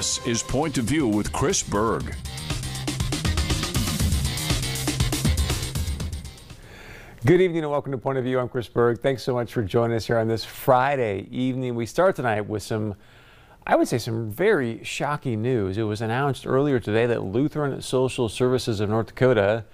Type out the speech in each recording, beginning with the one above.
This is Point of View with Chris Berg. Good evening and welcome to Point of View. I'm Chris Berg. Thanks so much for joining us here on this Friday evening. We start tonight with some, I would say, some very shocking news. It was announced earlier today that Lutheran Social Services of North Dakota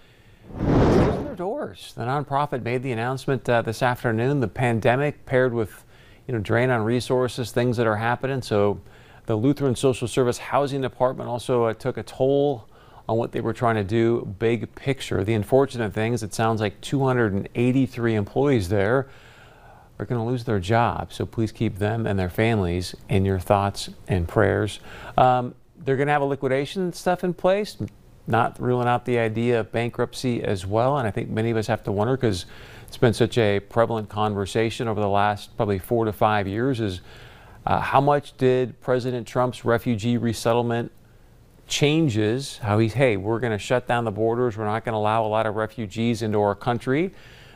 closed their doors. The nonprofit made the announcement uh, this afternoon. The pandemic paired with, you know, drain on resources, things that are happening. So, the Lutheran Social Service Housing Department also uh, took a toll on what they were trying to do big picture. The unfortunate thing is it sounds like 283 employees there are going to lose their jobs. So please keep them and their families in your thoughts and prayers. Um, they're going to have a liquidation stuff in place, not ruling out the idea of bankruptcy as well. And I think many of us have to wonder because it's been such a prevalent conversation over the last probably four to five years is uh, how much did President Trump's refugee resettlement changes how he's, hey, we're going to shut down the borders. We're not going to allow a lot of refugees into our country.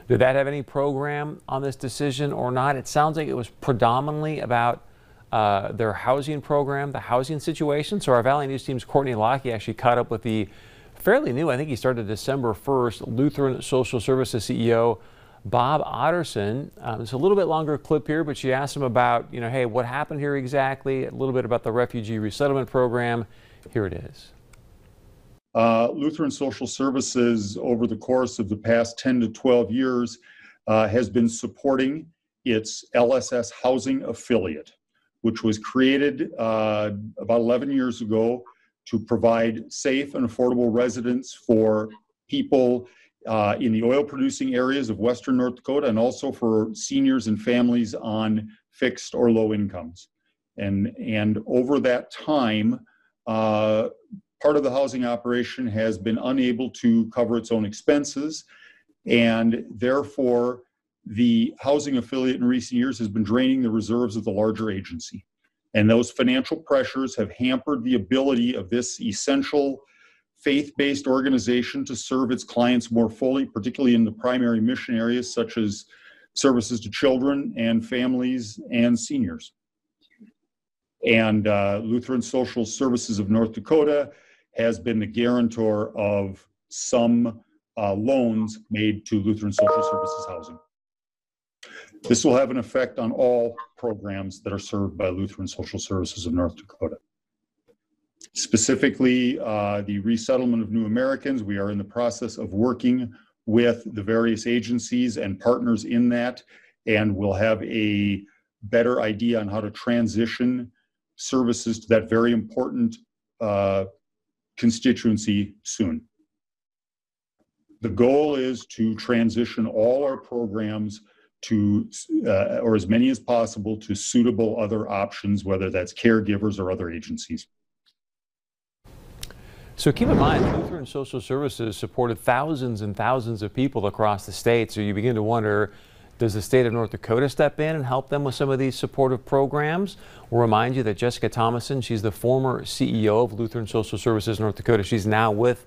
Did that have any program on this decision or not? It sounds like it was predominantly about uh, their housing program, the housing situation. So our Valley News team's Courtney Lockie actually caught up with the fairly new, I think he started December 1st, Lutheran Social Services CEO Bob Otterson. Um, it's a little bit longer clip here, but she asked him about, you know, hey, what happened here exactly, a little bit about the refugee resettlement program, here it is. Uh, Lutheran Social Services, over the course of the past 10 to 12 years, uh, has been supporting its LSS housing affiliate, which was created uh, about 11 years ago to provide safe and affordable residence for people uh, in the oil producing areas of Western North Dakota and also for seniors and families on fixed or low incomes. And, and over that time, uh, part of the housing operation has been unable to cover its own expenses, and therefore, the housing affiliate in recent years has been draining the reserves of the larger agency. And those financial pressures have hampered the ability of this essential faith based organization to serve its clients more fully, particularly in the primary mission areas such as services to children and families and seniors. And uh, Lutheran Social Services of North Dakota has been the guarantor of some uh, loans made to Lutheran Social Services Housing. This will have an effect on all programs that are served by Lutheran Social Services of North Dakota. Specifically, uh, the resettlement of new Americans, we are in the process of working with the various agencies and partners in that, and we'll have a better idea on how to transition services to that very important uh, constituency soon. The goal is to transition all our programs to, uh, or as many as possible, to suitable other options, whether that's caregivers or other agencies. So keep in mind, Lutheran Social Services supported thousands and thousands of people across the state. So you begin to wonder, does the state of North Dakota step in and help them with some of these supportive programs? We'll remind you that Jessica Thomasson, she's the former CEO of Lutheran Social Services North Dakota. She's now with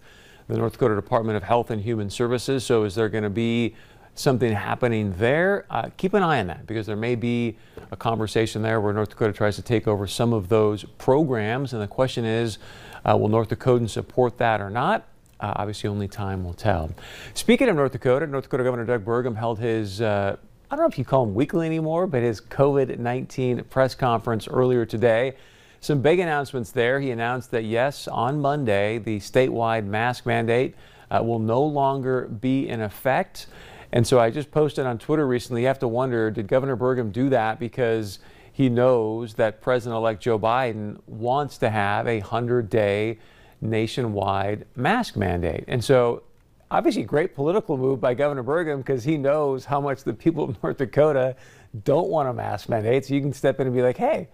the North Dakota Department of Health and Human Services. So is there going to be something happening there? Uh, keep an eye on that because there may be a conversation there where North Dakota tries to take over some of those programs. And the question is, uh, will North Dakotans support that or not? Uh, obviously, only time will tell. Speaking of North Dakota, North Dakota Governor Doug Burgum held his, uh, I don't know if you call him weekly anymore, but his COVID 19 press conference earlier today. Some big announcements there. He announced that, yes, on Monday, the statewide mask mandate uh, will no longer be in effect. And so I just posted on Twitter recently, you have to wonder, did Governor Burgum do that because he knows that President elect Joe Biden wants to have a 100 day nationwide mask mandate. And so, obviously, great political move by Governor Burgum because he knows how much the people of North Dakota don't want a mask mandate. So you can step in and be like, hey,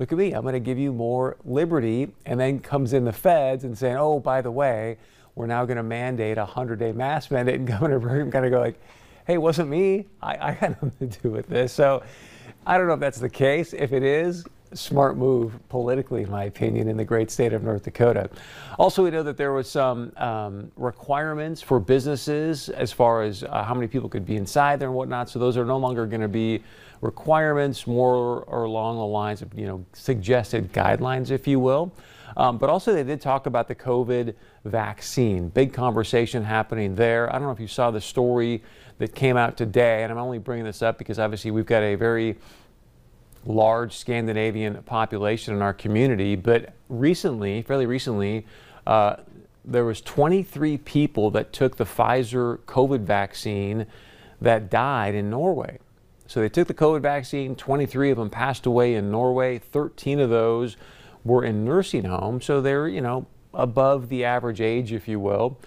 look at me, I'm going to give you more liberty. And then comes in the feds and saying, oh, by the way, we're now going to mandate a 100 day mask mandate. And Governor Burgum kind of go like, hey, it wasn't me. I, I had nothing to do with this. So I don't know if that's the case. If it is, smart move politically, in my opinion, in the great state of North Dakota. Also, we know that there was some um, requirements for businesses as far as uh, how many people could be inside there and whatnot. So those are no longer going to be requirements, more or along the lines of you know suggested guidelines, if you will. Um, but also, they did talk about the COVID vaccine. Big conversation happening there. I don't know if you saw the story that came out today, and I'm only bringing this up because obviously we've got a very large Scandinavian population in our community, but recently, fairly recently, uh, there was 23 people that took the Pfizer COVID vaccine that died in Norway. So they took the COVID vaccine, 23 of them passed away in Norway, 13 of those were in nursing homes, so they're, you know, above the average age, if you will.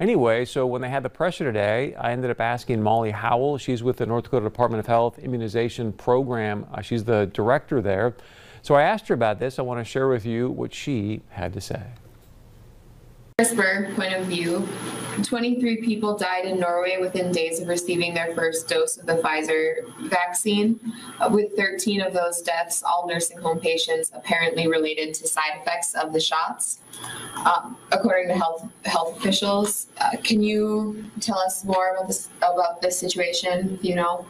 Anyway, so when they had the pressure today, I ended up asking Molly Howell. She's with the North Dakota Department of Health Immunization Program. Uh, she's the director there. So I asked her about this. I want to share with you what she had to say. Berg point of view, 23 people died in Norway within days of receiving their first dose of the Pfizer vaccine, uh, with 13 of those deaths, all nursing home patients, apparently related to side effects of the shots. Um, according to health health officials, uh, can you tell us more about this about this situation? You know.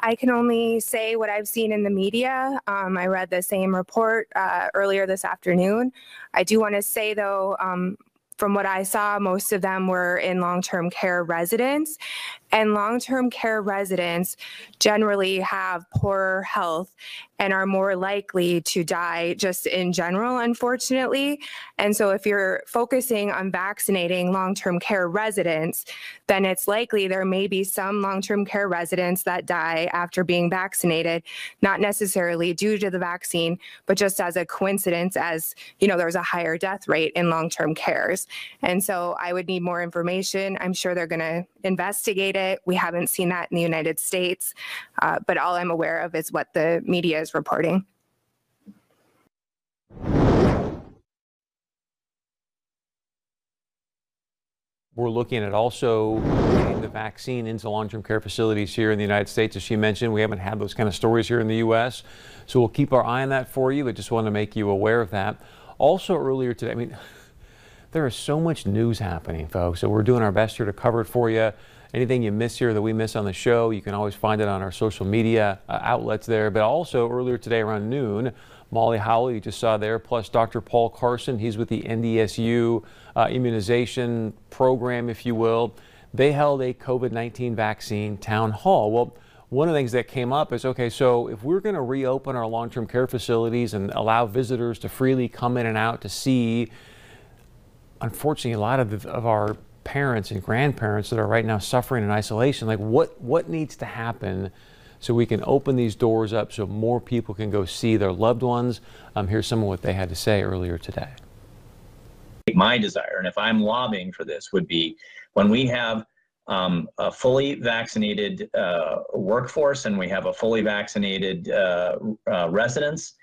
I can only say what I've seen in the media. Um, I read the same report uh, earlier this afternoon. I do want to say, though, um, from what I saw, most of them were in long term care residents. And long term care residents generally have poorer health and are more likely to die just in general, unfortunately. And so, if you're focusing on vaccinating long term care residents, then it's likely there may be some long term care residents that die after being vaccinated, not necessarily due to the vaccine, but just as a coincidence, as you know, there's a higher death rate in long term cares. And so, I would need more information. I'm sure they're going to investigate it. We haven't seen that in the United States, uh, but all I'm aware of is what the media is reporting. We're looking at also the vaccine into long-term care facilities here in the United States. As she mentioned, we haven't had those kind of stories here in the U.S., so we'll keep our eye on that for you. But just want to make you aware of that. Also, earlier today, I mean, there is so much news happening, folks. So we're doing our best here to cover it for you. Anything you miss here that we miss on the show, you can always find it on our social media uh, outlets there. But also earlier today around noon, Molly Howell, you just saw there, plus Dr. Paul Carson, he's with the NDSU uh, immunization program, if you will. They held a COVID 19 vaccine town hall. Well, one of the things that came up is okay, so if we're going to reopen our long term care facilities and allow visitors to freely come in and out to see, unfortunately, a lot of, the, of our parents and grandparents that are right now suffering in isolation. Like, what, what needs to happen so we can open these doors up so more people can go see their loved ones? Um, here's some of what they had to say earlier today. My desire, and if I'm lobbying for this, would be when we have um, a fully vaccinated uh, workforce and we have a fully vaccinated uh, uh, residents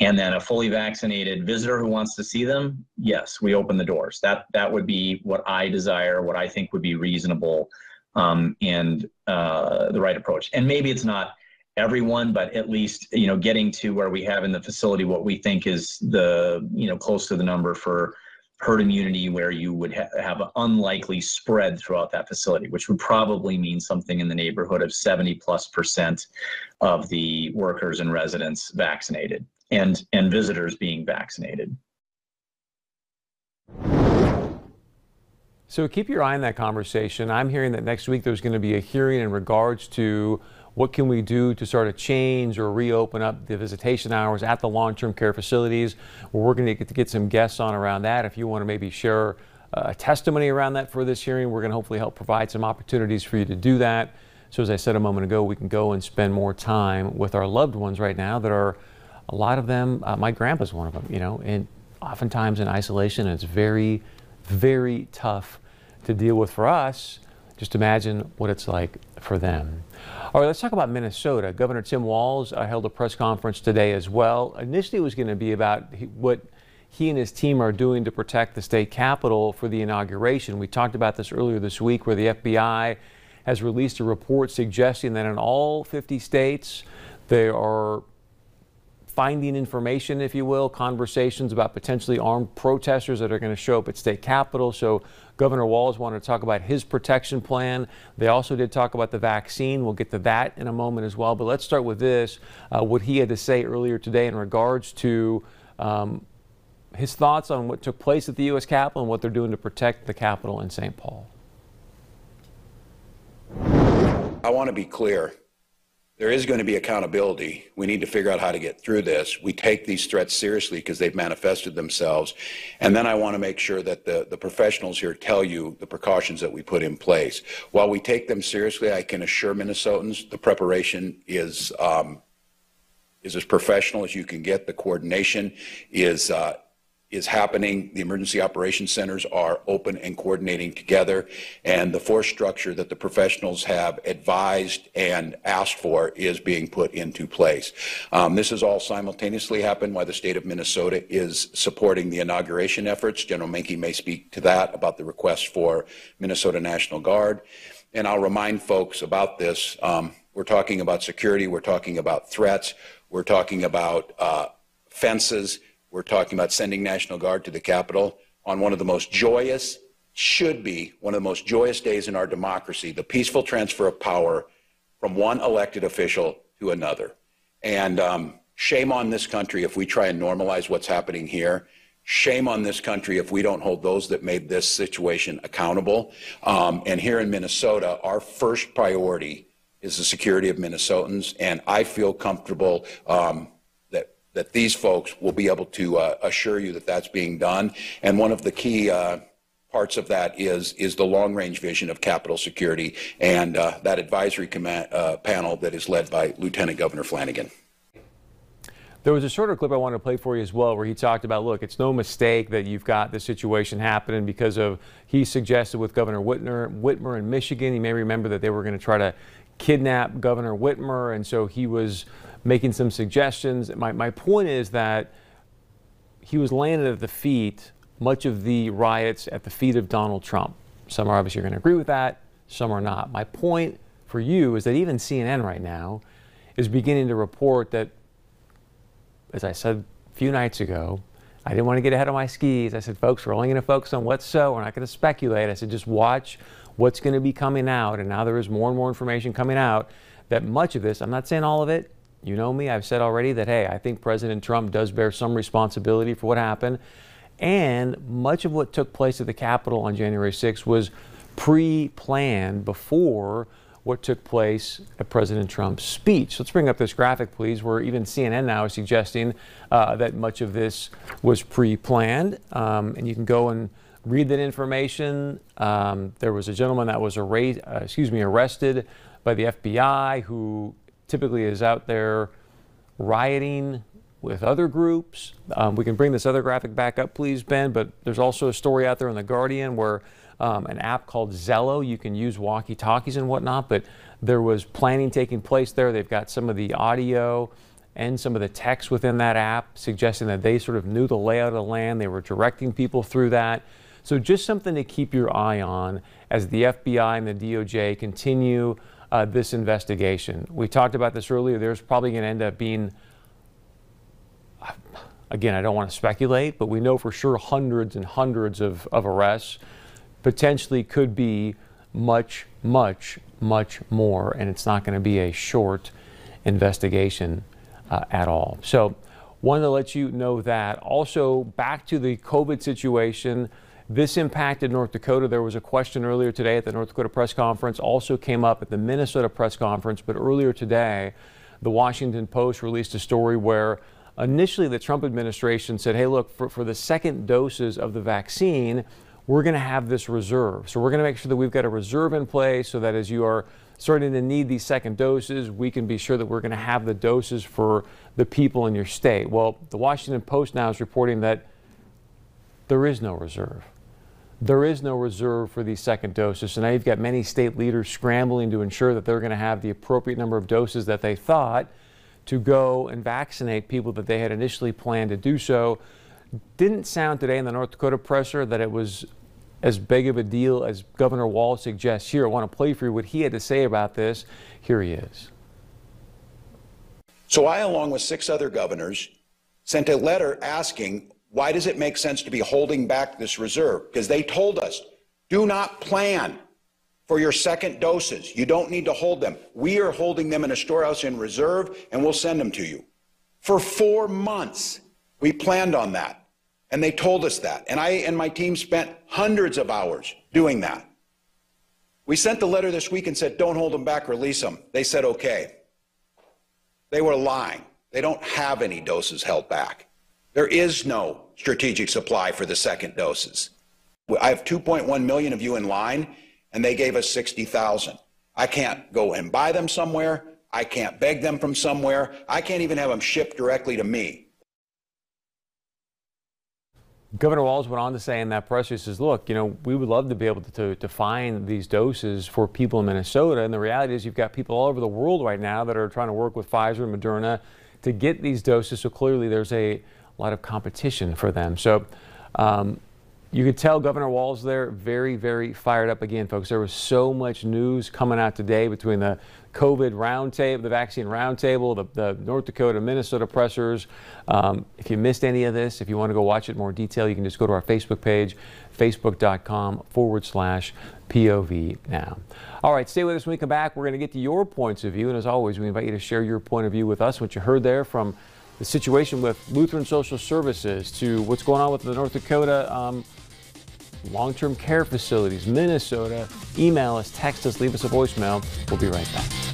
and then a fully vaccinated visitor who wants to see them, yes, we open the doors. That that would be what I desire, what I think would be reasonable, um, and uh, the right approach. And maybe it's not everyone, but at least you know getting to where we have in the facility what we think is the you know close to the number for herd immunity where you would ha- have an unlikely spread throughout that facility, which would probably mean something in the neighborhood of 70 plus percent of the workers and residents vaccinated and, and visitors being vaccinated. So keep your eye on that conversation. I'm hearing that next week there's going to be a hearing in regards to what can we do to sort of change or reopen up the visitation hours at the long-term care facilities. We're working to get, to get some guests on around that. If you want to maybe share uh, a testimony around that for this hearing, we're going to hopefully help provide some opportunities for you to do that. So as I said a moment ago, we can go and spend more time with our loved ones right now that are a lot of them, uh, my grandpa's one of them, you know, and oftentimes in isolation, it's very, very tough to deal with for us. Just imagine what it's like for them. All right, let's talk about Minnesota. Governor Tim Walz uh, held a press conference today as well. Initially, it was going to be about what he and his team are doing to protect the state capitol for the inauguration. We talked about this earlier this week where the FBI has released a report suggesting that in all 50 states, they are finding information, if you will, conversations about potentially armed protesters that are going to show up at state capitol. So Governor Walz wanted to talk about his protection plan. They also did talk about the vaccine. We'll get to that in a moment as well. But let's start with this, uh, what he had to say earlier today in regards to um, his thoughts on what took place at the U.S. Capitol and what they're doing to protect the Capitol in St. Paul. I want to be clear there is going to be accountability. We need to figure out how to get through this. We take these threats seriously because they've manifested themselves. And then I want to make sure that the, the professionals here tell you the precautions that we put in place. While we take them seriously, I can assure Minnesotans the preparation is, um, is as professional as you can get. The coordination is, uh, is happening. The emergency operations centers are open and coordinating together. And the force structure that the professionals have advised and asked for is being put into place. Um, this has all simultaneously happened while the state of Minnesota is supporting the inauguration efforts. General Manke may speak to that about the request for Minnesota National Guard. And I'll remind folks about this. Um, we're talking about security. We're talking about threats. We're talking about uh, fences we're talking about sending National Guard to the Capitol on one of the most joyous, should be one of the most joyous days in our democracy, the peaceful transfer of power from one elected official to another. And um, shame on this country if we try and normalize what's happening here. Shame on this country if we don't hold those that made this situation accountable. Um, and here in Minnesota, our first priority is the security of Minnesotans. And I feel comfortable um, that these folks will be able to uh, assure you that that's being done. And one of the key uh, parts of that is is the long range vision of capitol security and uh, that advisory command, uh, panel that is led by Lieutenant Governor Flanagan. There was a shorter clip I wanted to play for you as well where he talked about, look, it's no mistake that you've got this situation happening because of, he suggested with Governor Whitmer, Whitmer in Michigan, you may remember that they were going to try to kidnap Governor Whitmer, and so he was making some suggestions. My, my point is that he was landed at the feet, much of the riots at the feet of Donald Trump. Some are obviously going to agree with that, some are not. My point for you is that even CNN right now is beginning to report that, as I said a few nights ago, I didn't want to get ahead of my skis. I said, folks, we're only going to focus on what's so. We're not going to speculate. I said, just watch what's going to be coming out. And now there is more and more information coming out that much of this, I'm not saying all of it, you know me, I've said already that, hey, I think President Trump does bear some responsibility for what happened. And much of what took place at the Capitol on January 6th was pre planned before what took place at President Trump's speech. Let's bring up this graphic, please, where even CNN now is suggesting uh, that much of this was pre planned. Um, and you can go and read that information. Um, there was a gentleman that was arra- uh, excuse me, arrested by the FBI who typically is out there rioting with other groups. Um, we can bring this other graphic back up, please, Ben, but there's also a story out there in The Guardian where um, an app called Zello, you can use walkie talkies and whatnot, but there was planning taking place there. They've got some of the audio and some of the text within that app suggesting that they sort of knew the layout of the land. They were directing people through that. So just something to keep your eye on as the FBI and the DOJ continue uh, this investigation. We talked about this earlier. There's probably going to end up being, again, I don't want to speculate, but we know for sure hundreds and hundreds of, of arrests. Potentially could be much, much, much more, and it's not going to be a short investigation uh, at all. So, wanted to let you know that. Also, back to the COVID situation. This impacted North Dakota. There was a question earlier today at the North Dakota press conference, also came up at the Minnesota press conference, but earlier today, the Washington Post released a story where initially the Trump administration said, hey, look, for, for the second doses of the vaccine, we're going to have this reserve. So we're going to make sure that we've got a reserve in place so that as you are starting to need these second doses, we can be sure that we're going to have the doses for the people in your state. Well, the Washington Post now is reporting that there is no reserve there is no reserve for these second doses. So now you've got many state leaders scrambling to ensure that they're going to have the appropriate number of doses that they thought to go and vaccinate people that they had initially planned to do so. Didn't sound today in the North Dakota presser that it was as big of a deal as Governor Walz suggests. Here, I want to play for you what he had to say about this. Here he is. So I, along with six other governors, sent a letter asking, why does it make sense to be holding back this reserve? Because they told us, do not plan for your second doses. You don't need to hold them. We are holding them in a storehouse in reserve, and we'll send them to you. For four months, we planned on that, and they told us that. And I and my team spent hundreds of hours doing that. We sent the letter this week and said, don't hold them back, release them. They said, okay. They were lying. They don't have any doses held back. There is no strategic supply for the second doses. I have 2.1 million of you in line, and they gave us 60,000. I can't go and buy them somewhere. I can't beg them from somewhere. I can't even have them shipped directly to me. Governor Walz went on to say in that press, he says, look, you know, we would love to be able to, to, to, find these doses for people in Minnesota. And the reality is you've got people all over the world right now that are trying to work with Pfizer and Moderna to get these doses. So clearly there's a lot of competition for them. So um, you could tell Governor Walz there very, very fired up again, folks. There was so much news coming out today between the COVID roundtable, the vaccine roundtable, the, the North Dakota, Minnesota pressers. Um, if you missed any of this, if you want to go watch it in more detail, you can just go to our Facebook page, facebook.com forward slash POV now. All right, stay with us when we come back. We're going to get to your points of view. And as always, we invite you to share your point of view with us, what you heard there from the situation with Lutheran Social Services to what's going on with the North Dakota um, long-term care facilities, Minnesota. Email us, text us, leave us a voicemail. We'll be right back.